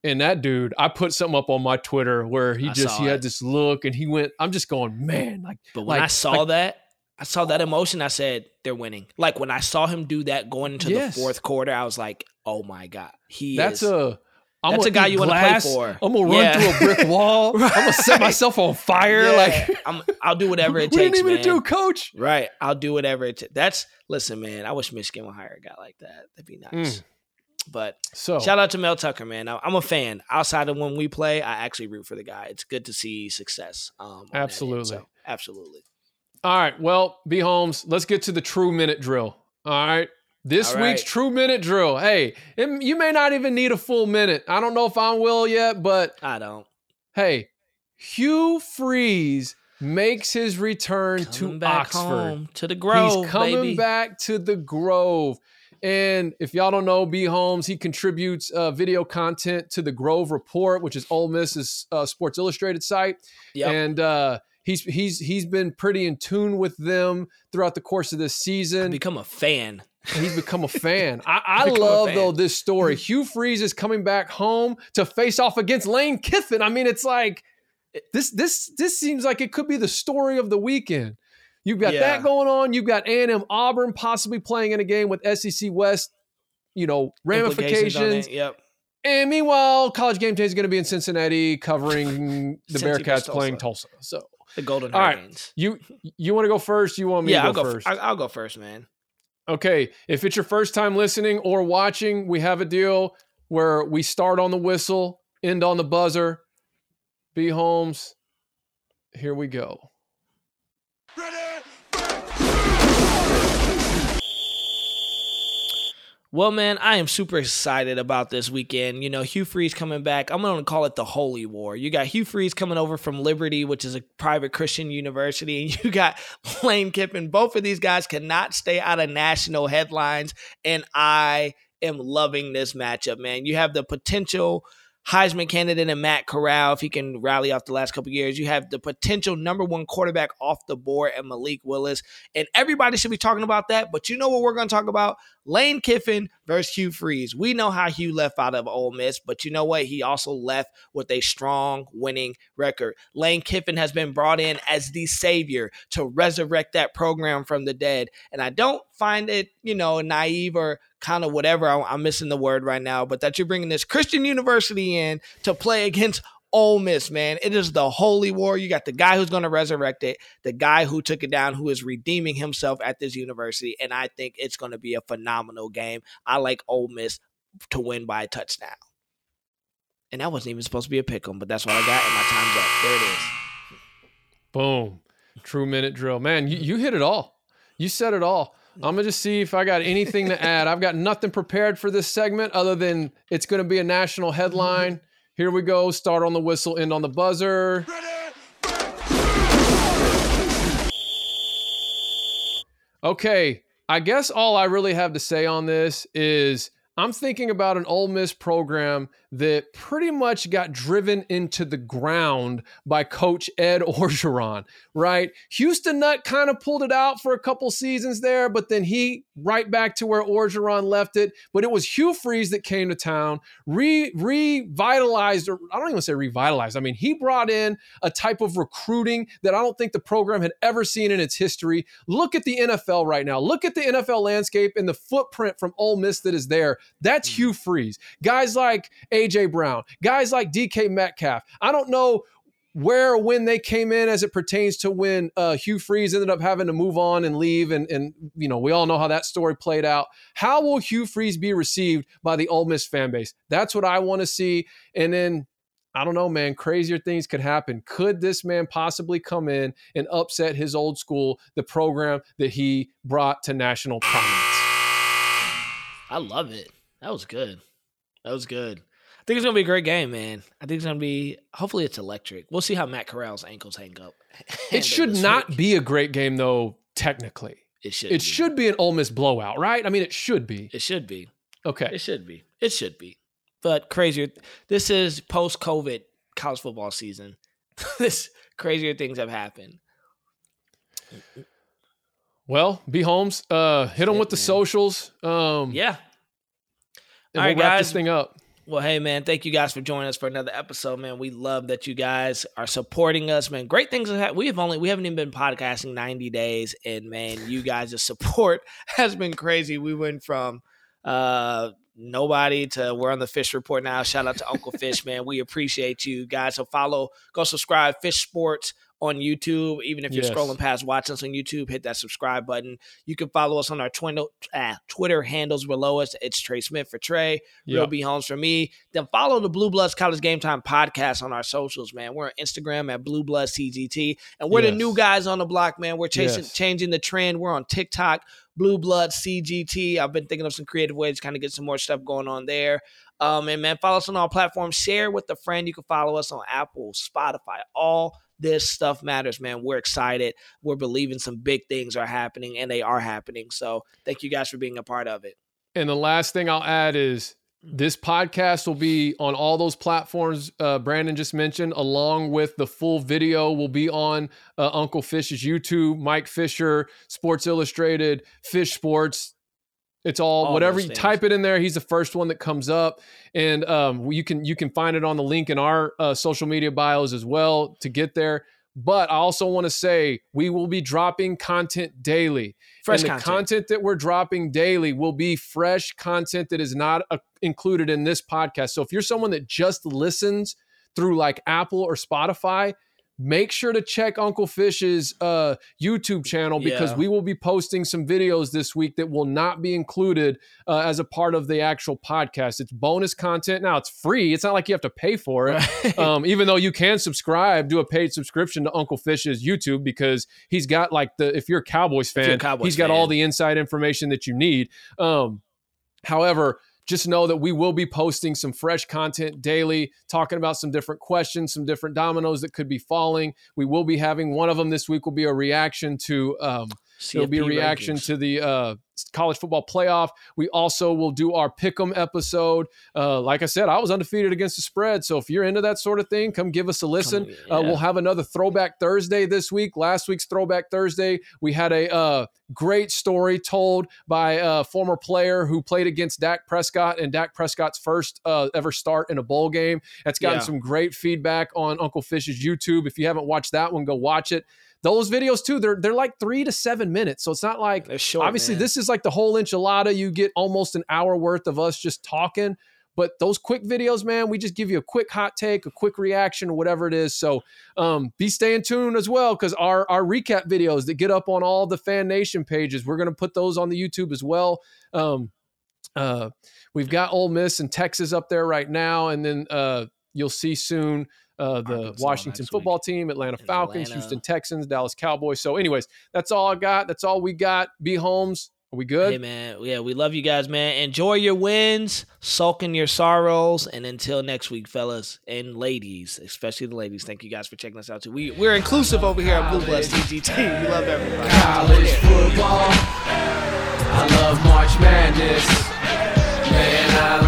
And that dude, I put something up on my Twitter where he I just he had it. this look and he went, I'm just going, man, like But when I saw like- that, I saw that emotion. I said, "They're winning." Like when I saw him do that going into Yes. the fourth quarter, I was like, "Oh my god, he that's is." a I'm That's a guy you wanna play for. I'm gonna run Yeah. through a brick wall. I'm gonna set myself on fire. Yeah, Like I'm, I'll do whatever it takes, didn't even man. do, coach. Right, I'll do whatever it takes. That's listen, man. I wish Michigan would hire a guy like that. That'd be nice. But So shout out to Mel Tucker, man. I- I'm a fan. Outside of when we play, I actually root for the guy. It's good to see success. Um, end. Absolutely. So, absolutely. All right. Well, B Holmes, let's get to the true minute drill. All right. This week's true minute drill. Hey, it- you may not even need a full minute. I don't know if I'm will yet, but I don't. hey, Hugh Freeze makes his return Coming to back Oxford. home to the Grove, He's coming baby. back to the Grove. And if y'all don't know B Holmes, he contributes uh, video content to the Grove Report, which is Ole Miss's uh, Sports Illustrated site Yep. and uh, he's he's he's been pretty in tune with them throughout the course of this season. become a fan. He's become a fan. I, I love fan. though this story. Hugh Freeze is coming back home to face off against Lane Kiffin. I mean, it's like this this this seems like it could be the story of the weekend. You've got Yeah. that going on. You've got A&M Auburn possibly playing in a game with SEC West. You know Implications on it, ramifications. Yep. And meanwhile, College Game Day is going to be in Cincinnati covering the Bearcats playing Tulsa. So The Golden All right. Hurricanes. you you want to go first? You want me yeah, to I'll go, go first? I'll go first, man. Okay. If it's your first time listening or watching, we have a deal where we start on the whistle, end on the buzzer. B Holmes, here we go. Well, man, I am super excited about this weekend. You know, Hugh Freeze coming back. I'm going to call it the Holy War. You got Hugh Freeze coming over from Liberty, which is a private Christian university, and you got Lane Kiffin. Both of these guys cannot stay out of national headlines, and I am loving this matchup, man. You have the potential Heisman candidate in Matt Corral, if he can rally off the last couple years. You have the potential number one quarterback off the board and Malik Willis. And everybody should be talking about that. But you know what we're going to talk about? Lane Kiffin versus Hugh Freeze. We know how Hugh left out of Ole Miss, but you know what? He also left with a strong winning record. Lane Kiffin has been brought in as the savior to resurrect that program from the dead. And I don't find it, you know, naive or kind of whatever. I'm missing the word right now, but that you're bringing this Christian university in to play against Ole Miss, man. It is the holy war. You got the guy who's going to resurrect it, the guy who took it down, who is redeeming himself at this university, and I think it's going to be a phenomenal game. I like Ole Miss to win by a touchdown. And that wasn't even supposed to be a pick 'em, but that's what I got, and my time's up. There it is. Boom. True minute drill. Man, you, you hit it all. You said it all. I'm gonna just see if I got anything to add. I've got nothing prepared for this segment other than it's gonna be a national headline. Here we go. Start on the whistle, end on the buzzer. Okay, I guess all I really have to say on this is I'm thinking about an Ole Miss program that pretty much got driven into the ground by Coach Ed Orgeron, right? Houston Nutt kind of pulled it out for a couple seasons there, but then he right back to where Orgeron left it. But it was Hugh Freeze that came to town, re revitalized, or I don't even say revitalized. I mean, he brought in a type of recruiting that I don't think the program had ever seen in its history. Look at the NFL right now. Look at the NFL landscape and the footprint from Ole Miss that is there. That's hmm. Hugh Freeze. Guys like AJ Brown, guys like DK Metcalf. I don't know where or when they came in as it pertains to when uh, Hugh Freeze ended up having to move on and leave, and and you know we all know how that story played out. How will Hugh Freeze be received by the Ole Miss fan base? That's what I want to see. And then I don't know, man. Crazier things could happen. Could this man possibly come in and upset his old school, the program that he brought to national prominence? I love it. That was good. That was good. I think it's gonna be a great game, man. I think it's gonna be. Hopefully, it's electric. We'll see how Matt Corral's ankles hang up. It should not be a great game, though. Technically, It should. it be. should be an Ole Miss blowout, right? I mean, it should be. It should be. Okay. It should be. It should be. But crazier. This is post COVID college football season. this crazier things have happened. Well, B Holmes, uh, hit them it, with the man. socials. Um, Yeah. and All we'll right, wrap this guys. thing up. Well, hey man, thank you guys for joining us for another episode, man. We love that you guys are supporting us, man. Great things have happened. We have only we haven't even been podcasting 90 days, and man, you guys' support has been crazy. We went from uh nobody to we're on the fish report now. Shout out to Uncle Fish, man. We appreciate you guys. So follow, go subscribe, Fish Sports on YouTube. Even if you're Yes. scrolling past watching us on YouTube, hit that subscribe button. You can follow us on our Twitter, uh, Twitter handles below us. It's Trey Smith for Trey. Real Yep. B Holmes for me. Then follow the Blue Bloods College Game Time podcast on our socials, man. We're on Instagram at Blue Bloods CGT, and we're the new guys on the block, man. We're chasing, Yes. changing the trend. We're on TikTok, Blue Bloods CGT. I've been thinking of some creative ways to kind of get some more stuff going on there. Um, and man, follow us on all platforms. Share with a friend. You can follow us on Apple, Spotify, all. This stuff matters, man. We're excited. We're believing some big things are happening, and they are happening. So, thank you guys for being a part of it. And the last thing I'll add is this podcast will be on all those platforms uh, Brandon just mentioned, along with the full video will be on uh, Uncle Fish's YouTube, Mike Fisher, Sports Illustrated, Fish Sports. It's all, All whatever you type it in there. He's the first one that comes up, and um, you can you can find it on the link in our uh, social media bios as well to get there. But I also want to say we will be dropping content daily. Fresh and the content. content that we're dropping daily will be fresh content that is not uh, included in this podcast. So if you're someone that just listens through like Apple or Spotify, make sure to check Uncle Fish's uh, YouTube channel because Yeah. we will be posting some videos this week that will not be included uh, as a part of the actual podcast. It's bonus content. Now it's free. It's not like you have to pay for it um, even though you can subscribe, do a paid subscription to Uncle Fish's YouTube because he's got like the if you're a Cowboys you're a fan, Cowboys he's got all the inside information that you need. Um, however, just know that we will be posting some fresh content daily, talking about some different questions, some different dominoes that could be falling. We will be having one of them this week. Will be a reaction to um, It'll be a reaction rankings. to the uh, college football playoff. We also will do our pick'em episode. Uh, like I said, I was undefeated against the spread. So if you're into that sort of thing, come give us a listen. yeah. Uh, we'll have another Throwback Thursday this week. Last week's Throwback Thursday, we had a uh, great story told by a former player who played against Dak Prescott and Dak Prescott's first uh, ever start in a bowl game. That's gotten Yeah. some great feedback on Uncle Fish's YouTube. If you haven't watched that one, go watch it. Those videos too, they're they're like three to seven minutes. So it's not like short, obviously man. this is like the whole enchilada. You get almost an hour worth of us just talking. But those quick videos, man, we just give you a quick hot take, a quick reaction, or whatever it is. So um, be staying tuned as well because our our recap videos that get up on all the Fan Nation pages, we're gonna put those on the YouTube as well. Um, uh, we've got Ole Miss and Texas up there right now, and then uh, you'll see soon uh, the Arkansas Washington next football team, Atlanta And Falcons, Atlanta. Houston Texans, Dallas Cowboys. So, anyways, that's all I got. That's all we got. B Holmes, are we good? Hey man, yeah, we love you guys, man. Enjoy your wins, sulk in your sorrows, and until next week, fellas and ladies, especially the ladies. Thank you guys for checking us out too. We we're inclusive over here at Blue Bloods CGT. We love everybody. college football. I love March Madness. Man, I